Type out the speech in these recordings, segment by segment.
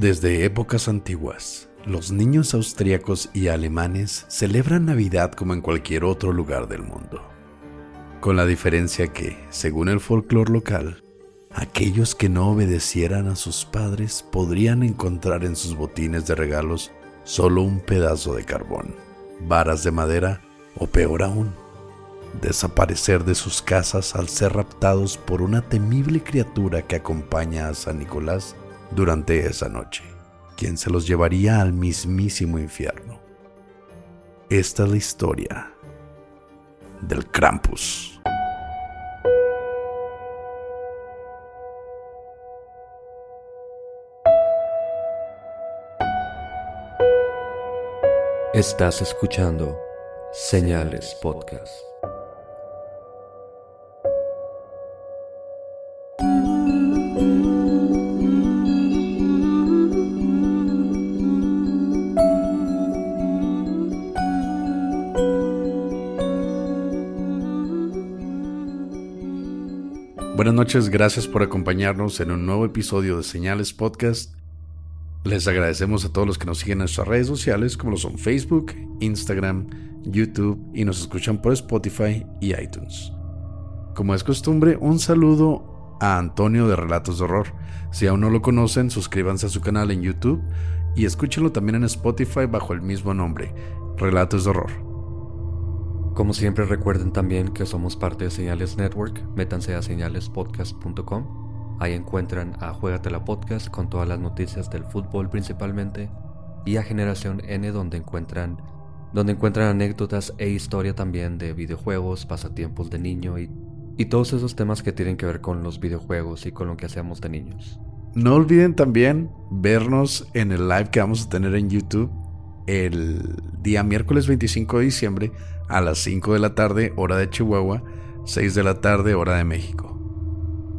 Desde épocas antiguas, los niños austríacos y alemanes celebran Navidad como en cualquier otro lugar del mundo, con la diferencia que, según el folclore local, aquellos que no obedecieran a sus padres podrían encontrar en sus botines de regalos solo un pedazo de carbón, varas de madera o peor aún, desaparecer de sus casas al ser raptados por una temible criatura que acompaña a San Nicolás durante esa noche, quien se los llevaría al mismísimo infierno. Esta es la historia del Krampus. Estás escuchando Señales Podcast. Noches, gracias por acompañarnos en un nuevo episodio de Señales Podcast. Les agradecemos a todos los que nos siguen en nuestras redes sociales, como lo son Facebook, Instagram, YouTube y nos escuchan por Spotify y iTunes. Como es costumbre, un saludo a Antonio de Relatos de Horror. Si aún no lo conocen, suscríbanse a su canal en YouTube y escúchenlo también en Spotify bajo el mismo nombre, Relatos de Horror. Como siempre recuerden también que somos parte de Señales Network, métanse a señalespodcast.com, ahí encuentran a Juegatela Podcast con todas las noticias del fútbol principalmente. Y a Generación N donde encuentran donde encuentran anécdotas e historia también de videojuegos, pasatiempos de niño y, y todos esos temas que tienen que ver con los videojuegos y con lo que hacemos de niños. No olviden también vernos en el live que vamos a tener en YouTube el día miércoles 25 de diciembre a las 5 de la tarde, hora de Chihuahua, 6 de la tarde, hora de México.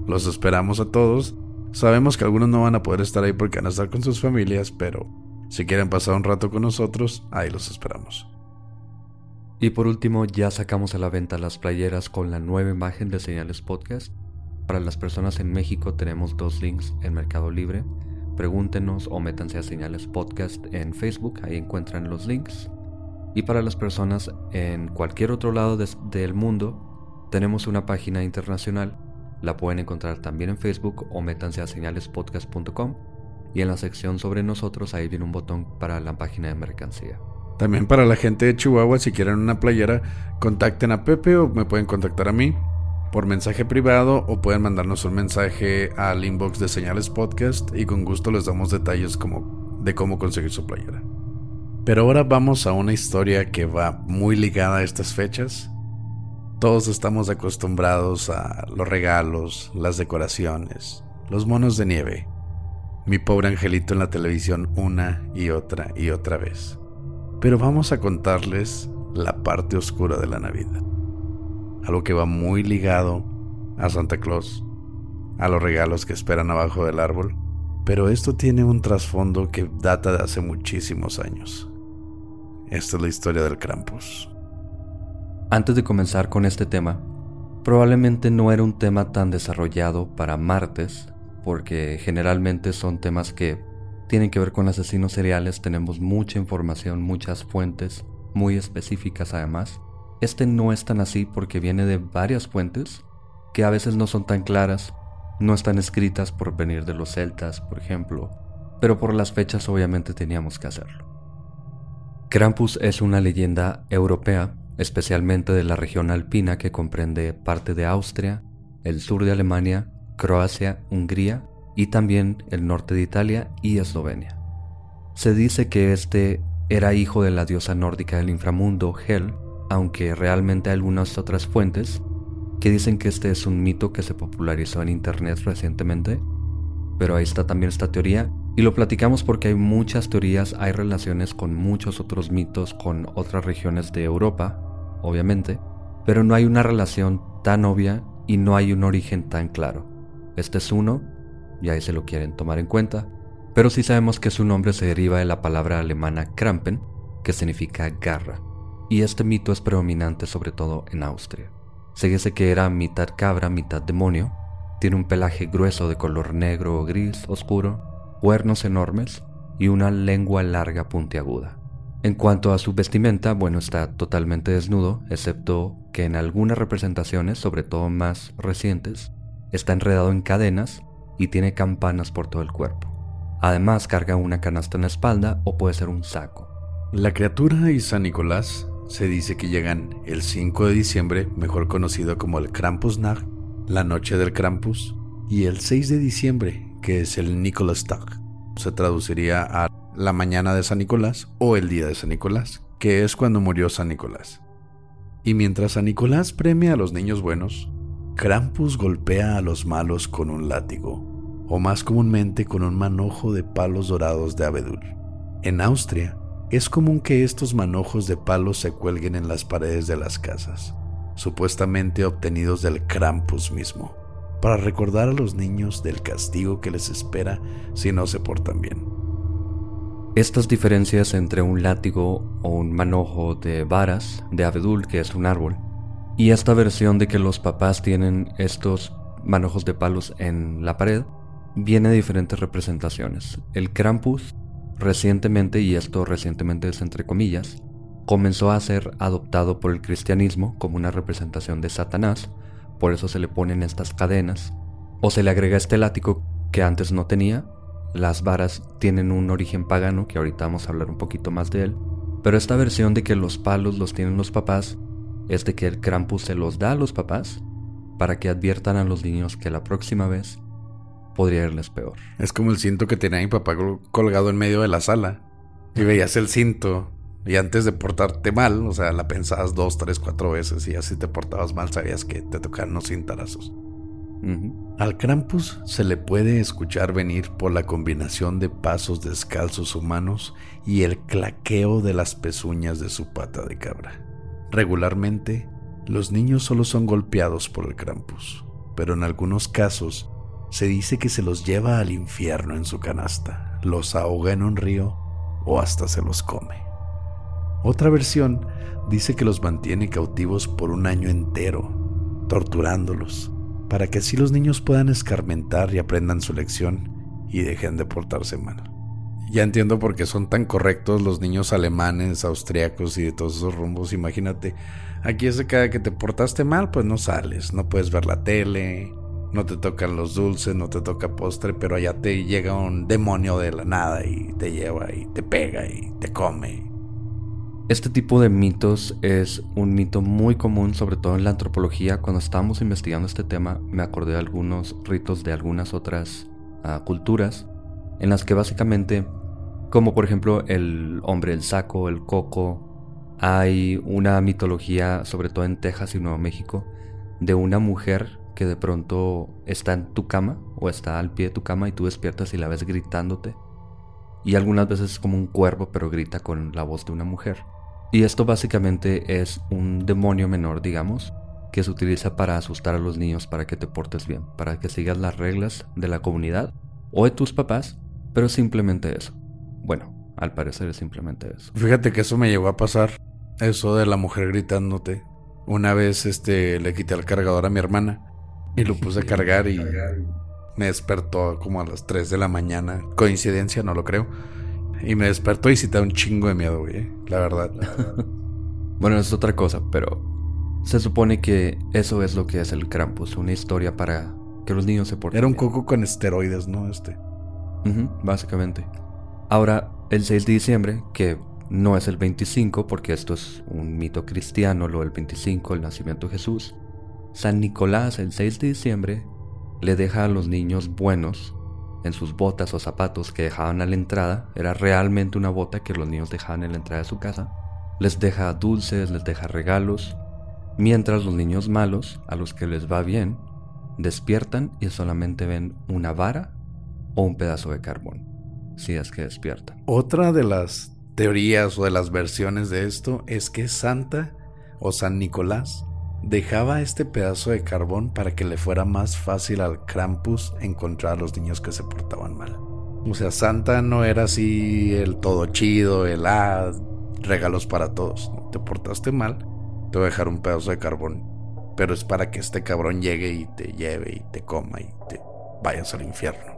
Los esperamos a todos. Sabemos que algunos no van a poder estar ahí porque van a estar con sus familias, pero si quieren pasar un rato con nosotros, ahí los esperamos. Y por último, ya sacamos a la venta las playeras con la nueva imagen de Señales Podcast. Para las personas en México tenemos dos links en Mercado Libre. Pregúntenos o métanse a Señales Podcast en Facebook, ahí encuentran los links. Y para las personas en cualquier otro lado del mundo, tenemos una página internacional. La pueden encontrar también en Facebook o métanse a señalespodcast.com y en la sección sobre nosotros ahí viene un botón para la página de mercancía. También para la gente de Chihuahua, si quieren una playera, contacten a Pepe o me pueden contactar a mí por mensaje privado o pueden mandarnos un mensaje al inbox de Señales Podcast y con gusto les damos detalles como, de cómo conseguir su playera. Pero ahora vamos a una historia que va muy ligada a estas fechas. Todos estamos acostumbrados a los regalos, las decoraciones, los monos de nieve. Mi pobre angelito en la televisión una y otra y otra vez. Pero vamos a contarles la parte oscura de la Navidad. Algo que va muy ligado a Santa Claus, a los regalos que esperan abajo del árbol. Pero esto tiene un trasfondo que data de hace muchísimos años. Esta es la historia del Krampus. Antes de comenzar con este tema, Probablemente no era un tema tan desarrollado para martes, porque generalmente son temas que tienen que ver con asesinos seriales, tenemos mucha información, muchas fuentes, muy específicas además. Este no es tan así porque viene de varias fuentes que a veces no son tan claras, no están escritas por venir de los celtas, por ejemplo, pero por las fechas obviamente teníamos que hacerlo. Krampus es una leyenda europea, especialmente de la región alpina que comprende parte de Austria, el sur de Alemania, Croacia, Hungría y también el norte de Italia y Eslovenia. Se dice que este era hijo de la diosa nórdica del inframundo, Hel, aunque realmente hay algunas otras fuentes que dicen que este es un mito que se popularizó en internet recientemente, pero ahí está también esta teoría y lo platicamos porque hay muchas teorías, hay relaciones con muchos otros mitos con otras regiones de Europa, obviamente, pero no hay una relación tan obvia y no hay un origen tan claro. Este es uno, y ahí se lo quieren tomar en cuenta, pero sí sabemos que su nombre se deriva de la palabra alemana Krampen, que significa garra, y este mito es predominante sobre todo en Austria. Se dice que era mitad cabra, mitad demonio, tiene un pelaje grueso de color negro o gris oscuro, cuernos enormes y una lengua larga puntiaguda. En cuanto a su vestimenta, bueno, está totalmente desnudo, excepto que en algunas representaciones, sobre todo más recientes, está enredado en cadenas y tiene campanas por todo el cuerpo. Además carga una canasta en la espalda o puede ser un saco. La criatura y San Nicolás se dice que llegan el 5 de diciembre, mejor conocido como el Krampusnacht, la noche del Krampus, y el 6 de diciembre, que es el Nicolastag. Se traduciría a la mañana de San Nicolás o el día de San Nicolás, que es cuando murió San Nicolás. Y mientras San Nicolás premia a los niños buenos, Krampus golpea a los malos con un látigo, o más comúnmente con un manojo de palos dorados de abedul. En Austria, es común que estos manojos de palos se cuelguen en las paredes de las casas, supuestamente obtenidos del Krampus mismo, para recordar a los niños del castigo que les espera si no se portan bien. Estas diferencias entre un látigo o un manojo de varas de abedul, que es un árbol, y esta versión de que los papás tienen estos manojos de palos en la pared viene de diferentes representaciones. El Krampus recientemente, y esto recientemente es entre comillas, comenzó a ser adoptado por el cristianismo como una representación de Satanás, por eso se le ponen estas cadenas, o se le agrega este látigo que antes no tenía. Las varas tienen un origen pagano, que ahorita vamos a hablar un poquito más de él, pero esta versión de que los palos los tienen los papás es de que el Krampus se los da a los papás para que adviertan a los niños que la próxima vez podría irles peor. Es como el cinto que tenía mi papá colgado en medio de la sala. Y veías el cinto y antes de portarte mal, o sea, la pensabas dos, tres, cuatro veces y así te portabas mal sabías que te tocaban los cintarazos. Al Krampus se le puede escuchar venir por la combinación de pasos descalzos humanos y el claqueo de las pezuñas de su pata de cabra. Regularmente, los niños solo son golpeados por el Krampus, pero en algunos casos se dice que se los lleva al infierno en su canasta, los ahoga en un río o hasta se los come. Otra versión dice que los mantiene cautivos por un año entero, torturándolos, para que así los niños puedan escarmentar y aprendan su lección y dejen de portarse mal. Ya entiendo por qué son tan correctos los niños alemanes, austriacos y de todos esos rumbos. Imagínate, aquí es de cada que te portaste mal, pues no sales, no puedes ver la tele, no te tocan los dulces, no te toca postre, pero allá te llega un demonio de la nada y te lleva y te pega y te come. Este tipo de mitos es un mito muy común, sobre todo en la antropología. Cuando estábamos investigando este tema, me acordé de algunos ritos de algunas otras ah, culturas en las que básicamente, como por ejemplo el hombre el saco, el coco, hay una mitología, sobre todo en Texas y Nuevo México, de una mujer que de pronto está en tu cama o está al pie de tu cama y tú despiertas y la ves gritándote. Y algunas veces es como un cuervo, pero grita con la voz de una mujer. Y esto básicamente es un demonio menor, digamos, que se utiliza para asustar a los niños para que te portes bien, para que sigas las reglas de la comunidad o de tus papás pero simplemente eso. Bueno, al parecer es simplemente eso. Fíjate que eso me llegó a pasar. Eso de la mujer gritándote. Una vez este, le quité el cargador a mi hermana y lo puse a cargar y me despertó como a las 3 de la mañana. Coincidencia, no lo creo. Y me despertó y sí te da un chingo de miedo, güey. La verdad. bueno, es otra cosa, pero se supone que eso es lo que es el Krampus. Una historia para que los niños se porten. Era un coco con esteroides, ¿no? Este. básicamente. Ahora, el 6 de diciembre, que no es el 25, porque esto es un mito cristiano, lo del 25, el nacimiento de Jesús. San Nicolás, el 6 de diciembre, le deja a los niños buenos en sus botas o zapatos que dejaban a la entrada. Era realmente una bota que los niños dejaban en la entrada de su casa. Les deja dulces, les deja regalos. Mientras los niños malos, a los que les va bien, despiertan y solamente ven una vara o un pedazo de carbón. Si es que despiertan. Otra de las teorías o de las versiones de esto es que Santa o San Nicolás dejaba este pedazo de carbón para que le fuera más fácil al Krampus encontrar a los niños que se portaban mal. O sea, Santa no era así el todo chido, el ah, regalos para todos. Te portaste mal, te voy a dejar un pedazo de carbón. Pero es para que este cabrón llegue y te lleve y te coma y te vayas al infierno.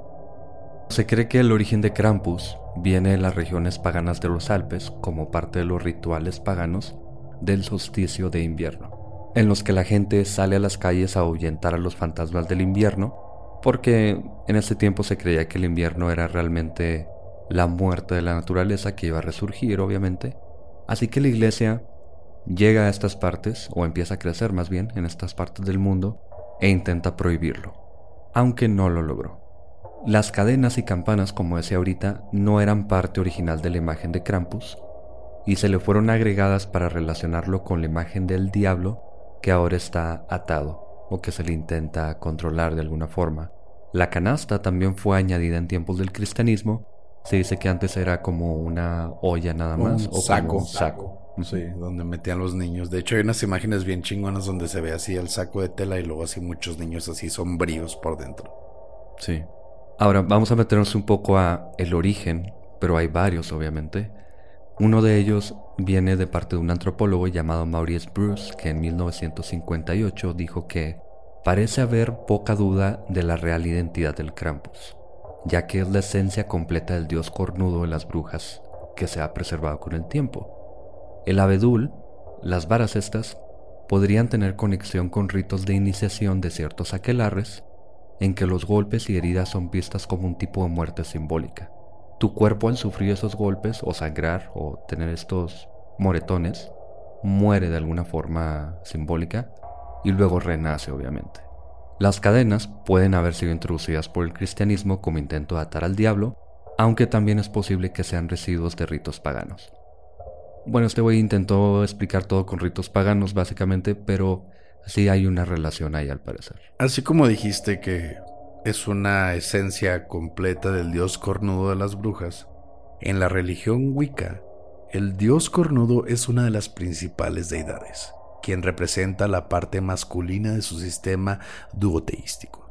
Se cree que el origen de Krampus viene de las regiones paganas de los Alpes como parte de los rituales paganos del solsticio de invierno, en los que la gente sale a las calles a ahuyentar a los fantasmas del invierno, porque en ese tiempo se creía que el invierno era realmente la muerte de la naturaleza que iba a resurgir, obviamente. Así que la iglesia llega a estas partes, o empieza a crecer más bien en estas partes del mundo, e intenta prohibirlo, aunque no lo logró. Las cadenas y campanas, como decía ahorita, no eran parte original de la imagen de Krampus y se le fueron agregadas para relacionarlo con la imagen del diablo que ahora está atado o que se le intenta controlar de alguna forma. La canasta también fue añadida en tiempos del cristianismo. Se dice que antes era como una olla nada más o saco. un saco. Sí, donde metían los niños. De hecho, hay unas imágenes bien chingonas donde se ve así el saco de tela y luego así muchos niños así sombríos por dentro. Sí. Ahora vamos a meternos un poco a el origen, pero hay varios obviamente. Uno de ellos viene de parte de un antropólogo llamado Maurice Bruce, que en 1958 dijo que parece haber poca duda de la real identidad del Krampus, ya que es la esencia completa del dios cornudo de las brujas que se ha preservado con el tiempo. El abedul, las varas estas, podrían tener conexión con ritos de iniciación de ciertos aquelarres en que los golpes y heridas son vistas como un tipo de muerte simbólica. Tu cuerpo al sufrir esos golpes o sangrar o tener estos moretones muere de alguna forma simbólica y luego renace obviamente. Las cadenas pueden haber sido introducidas por el cristianismo como intento de atar al diablo, aunque también es posible que sean residuos de ritos paganos. Bueno, este güey intentó explicar todo con ritos paganos básicamente, pero Sí hay una relación ahí al parecer. Así como dijiste que es una esencia completa del dios cornudo de las brujas, en la religión Wicca, el dios cornudo es una de las principales deidades, quien representa la parte masculina de su sistema duoteístico.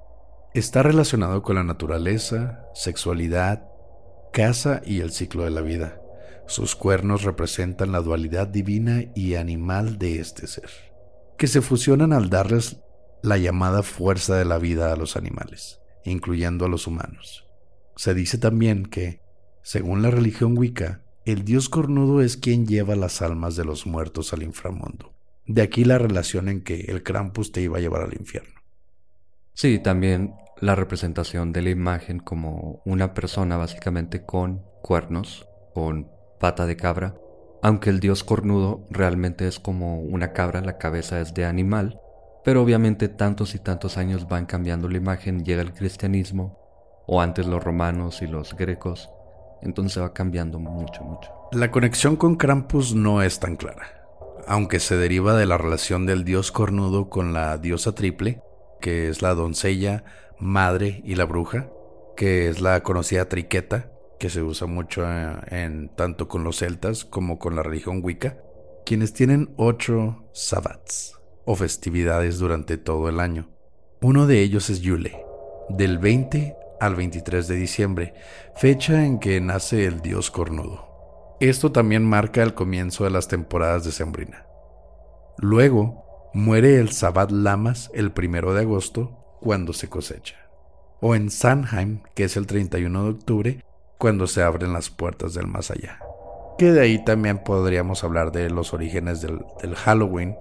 Está relacionado con la naturaleza, sexualidad, casa y el ciclo de la vida. Sus cuernos representan la dualidad divina y animal de este ser que se fusionan al darles la llamada fuerza de la vida a los animales, incluyendo a los humanos. Se dice también que, según la religión Wicca, el dios cornudo es quien lleva las almas de los muertos al inframundo. De aquí la relación en que el Krampus te iba a llevar al infierno. Sí, también la representación de la imagen como una persona básicamente con cuernos, con pata de cabra, aunque el dios cornudo realmente es como una cabra, la cabeza es de animal, pero obviamente tantos y tantos años van cambiando la imagen, llega el cristianismo, o antes los romanos y los grecos, entonces va cambiando mucho, mucho. La conexión con Krampus no es tan clara, aunque se deriva de la relación del dios cornudo con la diosa triple, que es la doncella, madre y la bruja, que es la conocida triqueta, que se usa mucho eh, en, tanto con los celtas como con la religión wicca, quienes tienen ocho sabbats o festividades durante todo el año. Uno de ellos es Yule, del 20 al 23 de diciembre, fecha en que nace el dios cornudo. Esto también marca el comienzo de las temporadas de Sembrina. Luego muere el Sabbat Lamas el primero de agosto cuando se cosecha. O en Sanheim, que es el 31 de octubre, cuando se abren las puertas del más allá. Que de ahí también podríamos hablar de los orígenes del Halloween,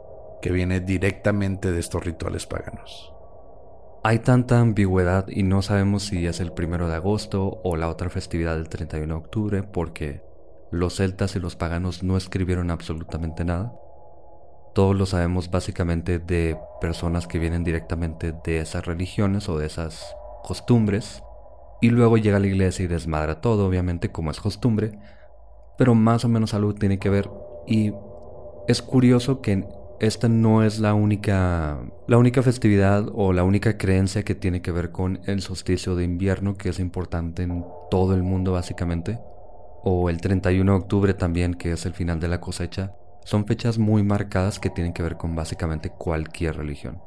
que viene directamente de estos rituales paganos. Hay tanta ambigüedad y no sabemos si es el primero de agosto o la otra festividad del 31 de octubre porque los celtas y los paganos no escribieron absolutamente nada. Todos lo sabemos básicamente de personas que vienen directamente de esas religiones o de esas costumbres. Y luego llega la iglesia y desmadra todo, obviamente, como es costumbre. Pero más o menos algo tiene que ver. Y es curioso que esta no es la única, la única festividad o la única creencia que tiene que ver con el solsticio de invierno, que es importante en todo el mundo básicamente. O el 31 de octubre también, que es el final de la cosecha. Son fechas muy marcadas que tienen que ver con básicamente cualquier religión.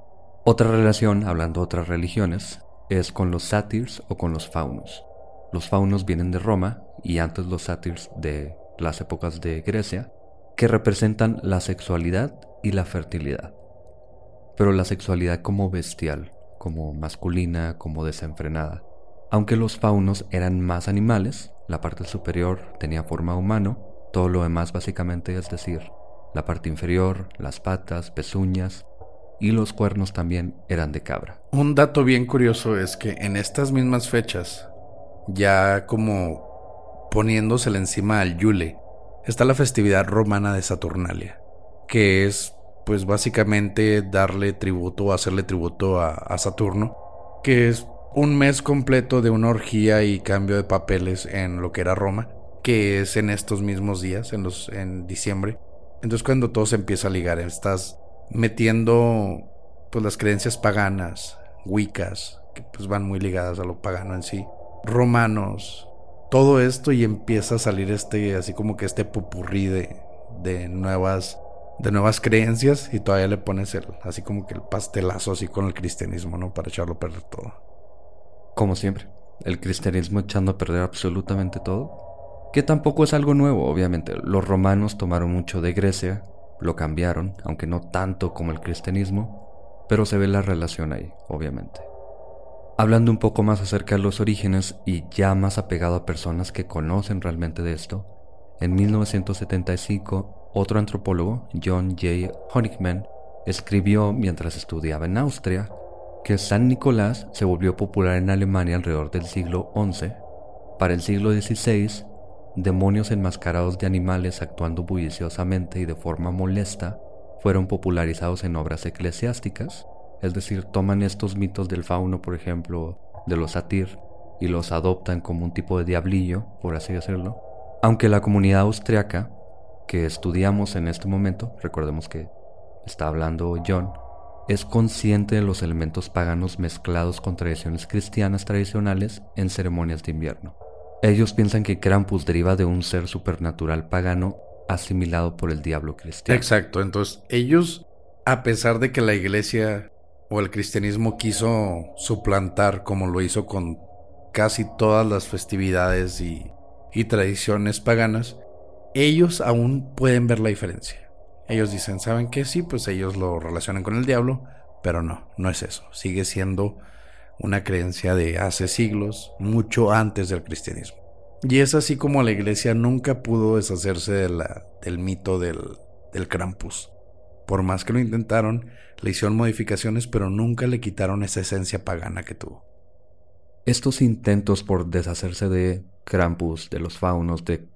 Otra relación, hablando de otras religiones, es con los sátirs o con los faunos. Los faunos vienen de Roma y antes los sátirs de las épocas de Grecia, que representan la sexualidad y la fertilidad. Pero la sexualidad como bestial, como masculina, como desenfrenada. Aunque los faunos eran más animales, la parte superior tenía forma humano, todo lo demás básicamente es decir, la parte inferior, las patas, pezuñas, y los cuernos también eran de cabra. Un dato bien curioso es que en estas mismas fechas, ya como poniéndosele encima al Yule, está la festividad romana de Saturnalia, que es pues básicamente darle tributo o hacerle tributo a, Saturno, que es un mes completo de una orgía y cambio de papeles en lo que era Roma, que es en estos mismos días, en, los, en diciembre. Entonces cuando todo se empieza a ligar, estás metiendo pues las creencias paganas, wiccas, que pues van muy ligadas a lo pagano en sí, romanos, todo esto y empieza a salir este así como que este pupurrí de, de nuevas de nuevas creencias y todavía le pones el así como que el pastelazo así con el cristianismo, ¿no? Para echarlo a perder todo. Como siempre, el cristianismo echando a perder absolutamente todo, que tampoco es algo nuevo, obviamente. Los romanos tomaron mucho de Grecia, lo cambiaron, aunque no tanto como el cristianismo, pero se ve la relación ahí, obviamente. Hablando un poco más acerca de los orígenes y ya más apegado a personas que conocen realmente de esto, en 1975 otro antropólogo, John J. Honigman, escribió mientras estudiaba en Austria que San Nicolás se volvió popular en Alemania alrededor del siglo XI. Para el siglo XVI, demonios enmascarados de animales actuando bulliciosamente y de forma molesta fueron popularizados en obras eclesiásticas, es decir, toman estos mitos del fauno, por ejemplo, de los satir, y los adoptan como un tipo de diablillo, por así decirlo, aunque la comunidad austriaca que estudiamos en este momento, recordemos que está hablando John, es consciente de los elementos paganos mezclados con tradiciones cristianas tradicionales en ceremonias de invierno. Ellos piensan que Krampus deriva de un ser supernatural pagano asimilado por el diablo cristiano. Exacto, entonces ellos, a pesar de que la iglesia o el cristianismo quiso suplantar como lo hizo con casi todas las festividades y, tradiciones paganas, ellos aún pueden ver la diferencia. Ellos dicen, ¿saben qué? Sí, pues ellos lo relacionan con el diablo, pero no, no es eso. Sigue siendo una creencia de hace siglos, mucho antes del cristianismo. Y es así como la iglesia nunca pudo deshacerse del mito del, del Krampus. Por más que lo intentaron, le hicieron modificaciones, pero nunca le quitaron esa esencia pagana que tuvo. Estos intentos por deshacerse de Krampus, de los faunos, de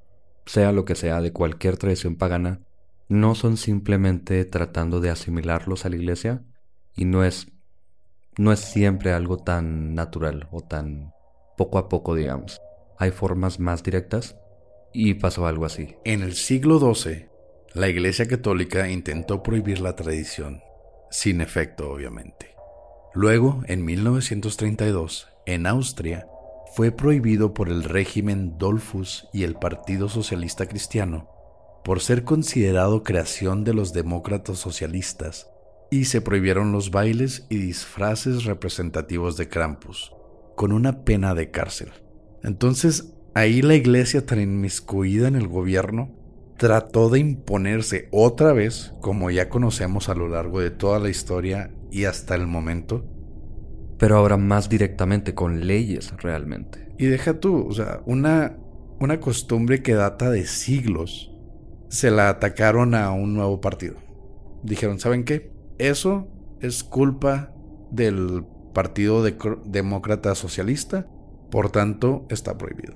sea lo que sea, de cualquier tradición pagana, no son simplemente tratando de asimilarlos a la iglesia y no es no es siempre algo tan natural o tan poco a poco, digamos. Hay formas más directas y pasó algo así. En el siglo XII, la Iglesia Católica intentó prohibir la tradición, sin efecto obviamente. Luego, en 1932, en Austria, fue prohibido por el régimen Dolfus y el Partido Socialista Cristiano por ser considerado creación de los demócratas socialistas y se prohibieron los bailes y disfraces representativos de Krampus, con una pena de cárcel. Entonces, ahí la iglesia tan inmiscuida en el gobierno trató de imponerse otra vez, como ya conocemos a lo largo de toda la historia y hasta el momento. Pero ahora más directamente con leyes realmente. Y deja tú, o sea, una, una costumbre que data de siglos, se la atacaron a un nuevo partido. Dijeron, ¿saben qué? Eso es culpa del Partido Demócrata Socialista, por tanto está prohibido.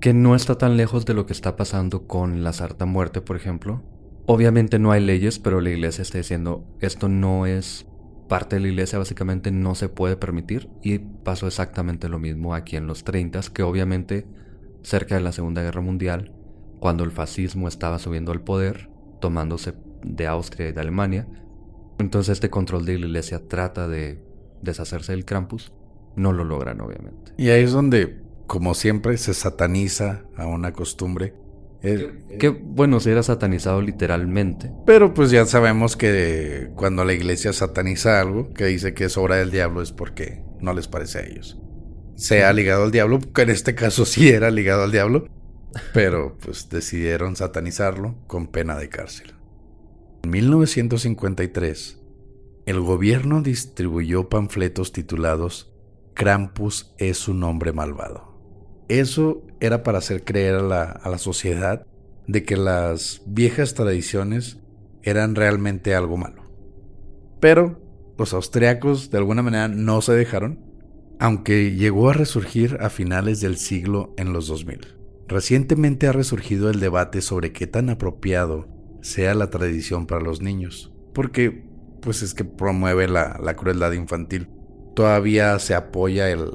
Que no está tan lejos de lo que está pasando con la sarta muerte, por ejemplo. Obviamente no hay leyes, pero la iglesia está diciendo esto no es parte de la iglesia, básicamente no se puede permitir. Y pasó exactamente lo mismo aquí en los 30, que obviamente cerca de la Segunda Guerra Mundial, cuando el fascismo estaba subiendo al poder, tomándose de Austria y de Alemania, entonces este control de la iglesia trata de deshacerse del Krampus, no lo logran obviamente. Y ahí es donde, como siempre, se sataniza a una costumbre. que bueno, si era satanizado literalmente. Pero pues ya sabemos que cuando la iglesia sataniza algo, que dice que es obra del diablo, es porque no les parece a ellos. Sea ligado al diablo, que en este caso sí era ligado al diablo, pero pues decidieron satanizarlo con pena de cárcel. En 1953, el gobierno distribuyó panfletos titulados Krampus es un hombre malvado. Eso era para hacer creer a la, a la sociedad de que las viejas tradiciones eran realmente algo malo. Pero los austriacos de alguna manera no se dejaron, aunque llegó a resurgir a finales del siglo en los 2000. Recientemente ha resurgido el debate sobre qué tan apropiado sea la tradición para los niños, porque pues es que promueve la, crueldad infantil. Todavía se apoya el,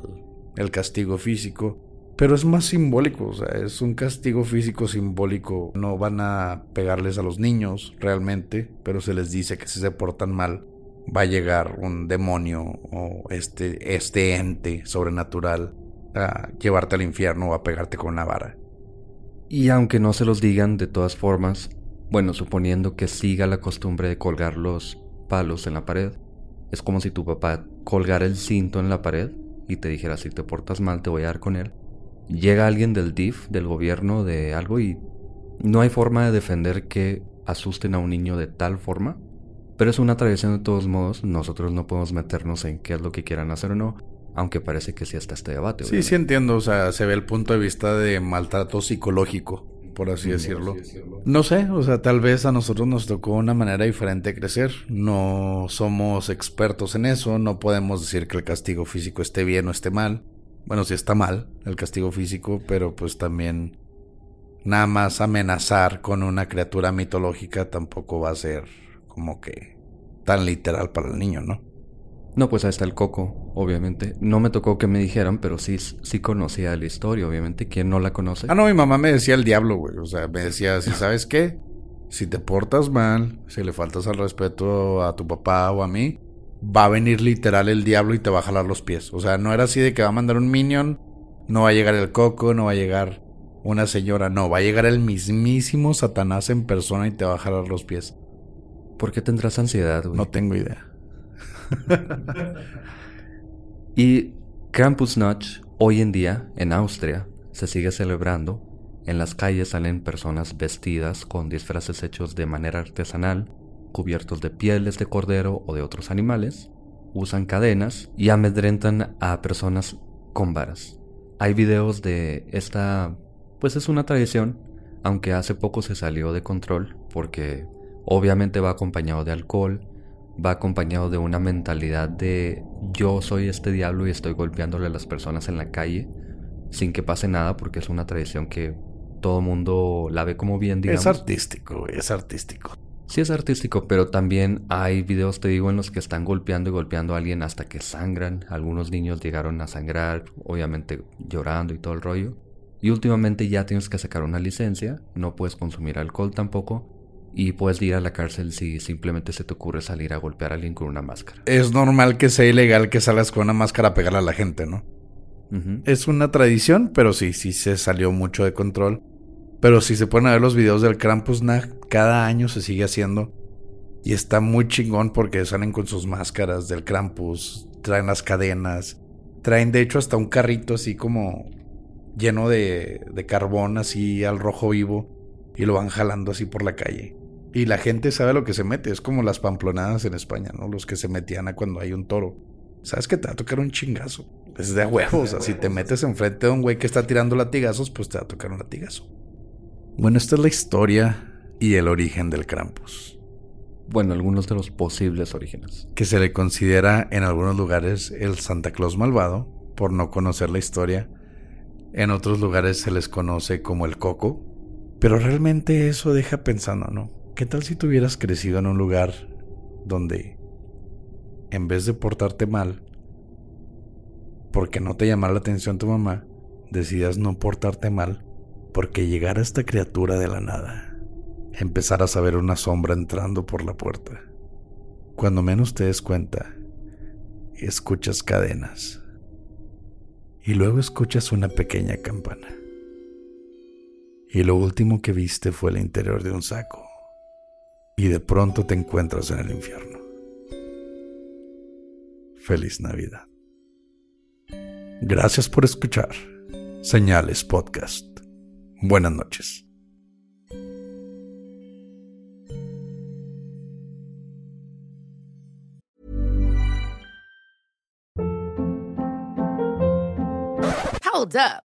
el castigo físico, pero es más simbólico, o sea, es un castigo físico simbólico. No van a pegarles a los niños realmente, pero se les dice que si se portan mal va a llegar un demonio o este, este ente sobrenatural a llevarte al infierno o a pegarte con una vara. Y aunque no se los digan de todas formas, bueno, suponiendo que siga la costumbre de colgar los palos en la pared. Es como si tu papá colgara el cinto en la pared y te dijera si te portas mal te voy a dar con él. Llega alguien del DIF, del gobierno, de algo y no hay forma de defender que asusten a un niño de tal forma. Pero es una tradición de todos modos, nosotros no podemos meternos en qué es lo que quieran hacer o no, aunque parece que sí está este debate. Sí, sí entiendo, o sea, se ve el punto de vista de maltrato psicológico por así, decirlo. No sé, o sea, tal vez a nosotros nos tocó una manera diferente de crecer. No somos expertos en eso, no podemos decir que el castigo físico esté bien o esté mal. Bueno, sí está mal el castigo físico, pero pues también nada más amenazar con una criatura mitológica tampoco va a ser como que tan literal para el niño, ¿no? No, pues ahí está el coco, obviamente. No me tocó que me dijeran, pero sí, sí conocía la historia, obviamente. ¿Quién no la conoce? Ah, no, mi mamá me decía el diablo, güey. O sea, me decía, si sabes qué, si te portas mal, si le faltas al respeto a tu papá o a mí, va a venir literal el diablo y te va a jalar los pies. O sea, no era así de que va a mandar un minion, no va a llegar el coco, no va a llegar una señora, no, va a llegar el mismísimo Satanás en persona y te va a jalar los pies. ¿Por qué tendrás ansiedad, güey? No tengo idea. y Krampusnacht hoy en día en Austria se sigue celebrando. En las calles salen personas vestidas con disfraces hechos de manera artesanal, cubiertos de pieles de cordero o de otros animales, usan cadenas y amedrentan a personas con varas. Hay videos de esta, pues es una tradición, aunque hace poco se salió de control porque obviamente va acompañado de alcohol, va acompañado de una mentalidad de yo soy este diablo y estoy golpeándole a las personas en la calle sin que pase nada porque es una tradición que todo mundo la ve como bien, digamos. Es artístico, es artístico. Sí es artístico, pero también hay videos, te digo, en los que están golpeando y golpeando a alguien hasta que sangran. Algunos niños llegaron a sangrar, obviamente llorando y todo el rollo. Y últimamente ya tienes que sacar una licencia, no puedes consumir alcohol tampoco, y puedes ir a la cárcel si simplemente se te ocurre salir a golpear a alguien con una máscara. Es normal que sea ilegal que salgas con una máscara a pegarle a la gente, ¿no? Es una tradición, pero sí, sí se salió mucho de control. Pero si se pueden ver los videos del Krampusnacht, cada año se sigue haciendo. Y está muy chingón porque salen con sus máscaras del Krampus, traen las cadenas, traen de hecho hasta un carrito así como lleno de, de carbón, así al rojo vivo y lo van jalando así por la calle. Y la gente sabe lo que se mete, es como las pamplonadas en España, ¿no? Los que se metían a cuando hay un toro. Sabes que te va a tocar un chingazo. Es de huevos. Si te metes enfrente de un güey que está tirando latigazos, pues te va a tocar un latigazo. Bueno, esta es la historia y el origen del Krampus. Bueno, algunos de los posibles orígenes. Que se le considera en algunos lugares el Santa Claus malvado, por no conocer la historia. En otros lugares se les conoce como el Coco. Pero realmente eso deja pensando, ¿no? ¿Qué tal si tú hubieras crecido en un lugar donde, en vez de portarte mal, porque no te llamara la atención tu mamá, decidas no portarte mal porque llegara esta criatura de la nada, empezarás a ver una sombra entrando por la puerta. Cuando menos te des cuenta, escuchas cadenas y luego escuchas una pequeña campana. Y lo último que viste fue el interior de un saco. Y de pronto te encuentras en el infierno. Feliz Navidad. Gracias por escuchar Señales Podcast. Buenas noches. Hold up.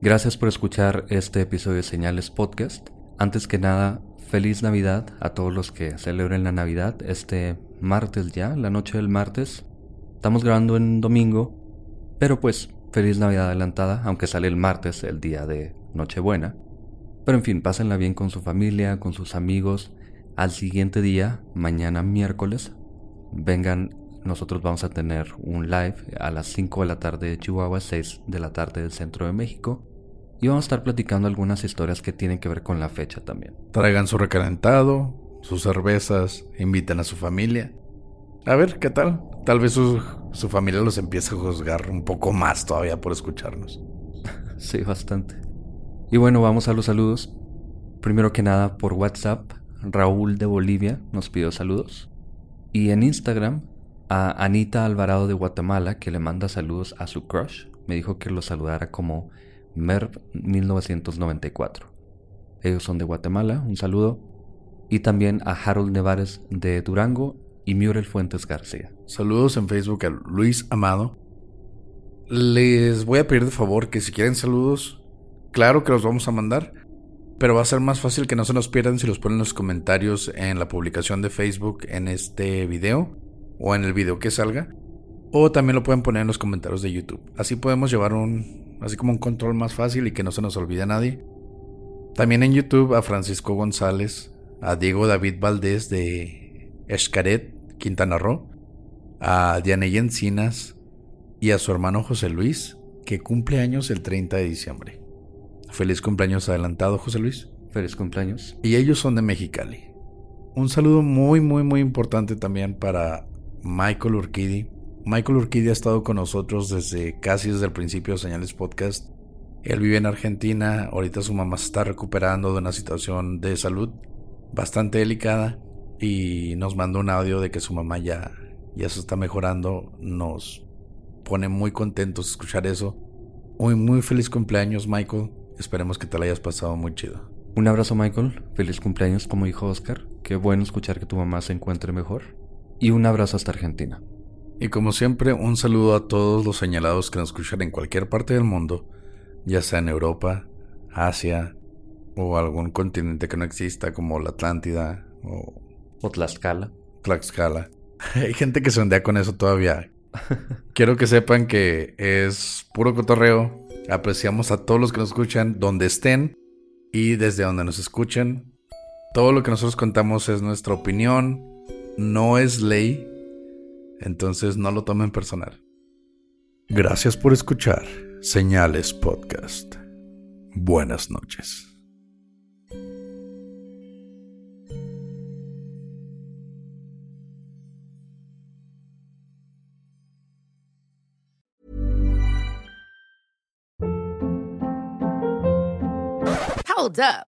Gracias por escuchar este episodio de Señales Podcast. Antes que nada, feliz Navidad a todos los que celebren la Navidad este martes ya, la noche del martes. Estamos grabando en domingo, pero pues feliz Navidad adelantada, aunque sale el martes, el día de Nochebuena. Pero en fin, pásenla bien con su familia, con sus amigos. Al siguiente día, mañana miércoles, vengan, nosotros vamos a tener un live a las 5 de la tarde de Chihuahua, 6 de la tarde del centro de México. Y vamos a estar platicando algunas historias que tienen que ver con la fecha también. Traigan su recalentado, sus cervezas, inviten a su familia. A ver, ¿qué tal? Tal vez su, su familia los empiece a juzgar un poco más todavía por escucharnos. Sí, bastante. Y bueno, vamos a los saludos. Primero que nada, por WhatsApp, Raúl de Bolivia nos pidió saludos. Y en Instagram, a Anita Alvarado de Guatemala, que le manda saludos a su crush, me dijo que lo saludara como MERV 1994. Ellos son de Guatemala, un saludo. Y también a Harold Nevares de Durango y Muriel Fuentes García. Saludos en Facebook a Luis Amado. Les voy a pedir de favor que si quieren saludos, claro que los vamos a mandar, pero va a ser más fácil que no se nos pierdan si los ponen en los comentarios en la publicación de Facebook en este video o en el video que salga. O también lo pueden poner en los comentarios de YouTube. Así podemos llevar un, así como un control más fácil y que no se nos olvide a nadie. También en YouTube a Francisco González, a Diego David Valdés de Escaret, Quintana Roo, a Dianey Encinas y a su hermano José Luis, que cumple años el 30 de diciembre. Feliz cumpleaños adelantado, José Luis. Feliz cumpleaños. Y ellos son de Mexicali. Un saludo muy, muy, muy importante también para Michael Urquidi. Michael Urquidi ha estado con nosotros desde casi desde el principio de Señales Podcast. Él vive en Argentina, ahorita su mamá se está recuperando de una situación de salud bastante delicada y nos mandó un audio de que su mamá ya, ya se está mejorando. Nos pone muy contentos escuchar eso. Muy, muy feliz cumpleaños, Michael. Esperemos que te la hayas pasado muy chido. Un abrazo Michael, feliz cumpleaños como dijo Oscar. Qué bueno escuchar que tu mamá se encuentre mejor. Y un abrazo hasta Argentina. Y como siempre, un saludo a todos los señalados que nos escuchan en cualquier parte del mundo, ya sea en Europa, Asia o algún continente que no exista como la Atlántida o O Tlaxcala. Tlaxcala. Hay gente que se ondea con eso todavía. Quiero que sepan que es puro cotorreo. Apreciamos a todos los que nos escuchan donde estén y desde donde nos escuchen. Todo lo que nosotros contamos es nuestra opinión, no es ley, entonces no lo tomen personal. Gracias por escuchar Señales Podcast. Buenas noches. Hold up.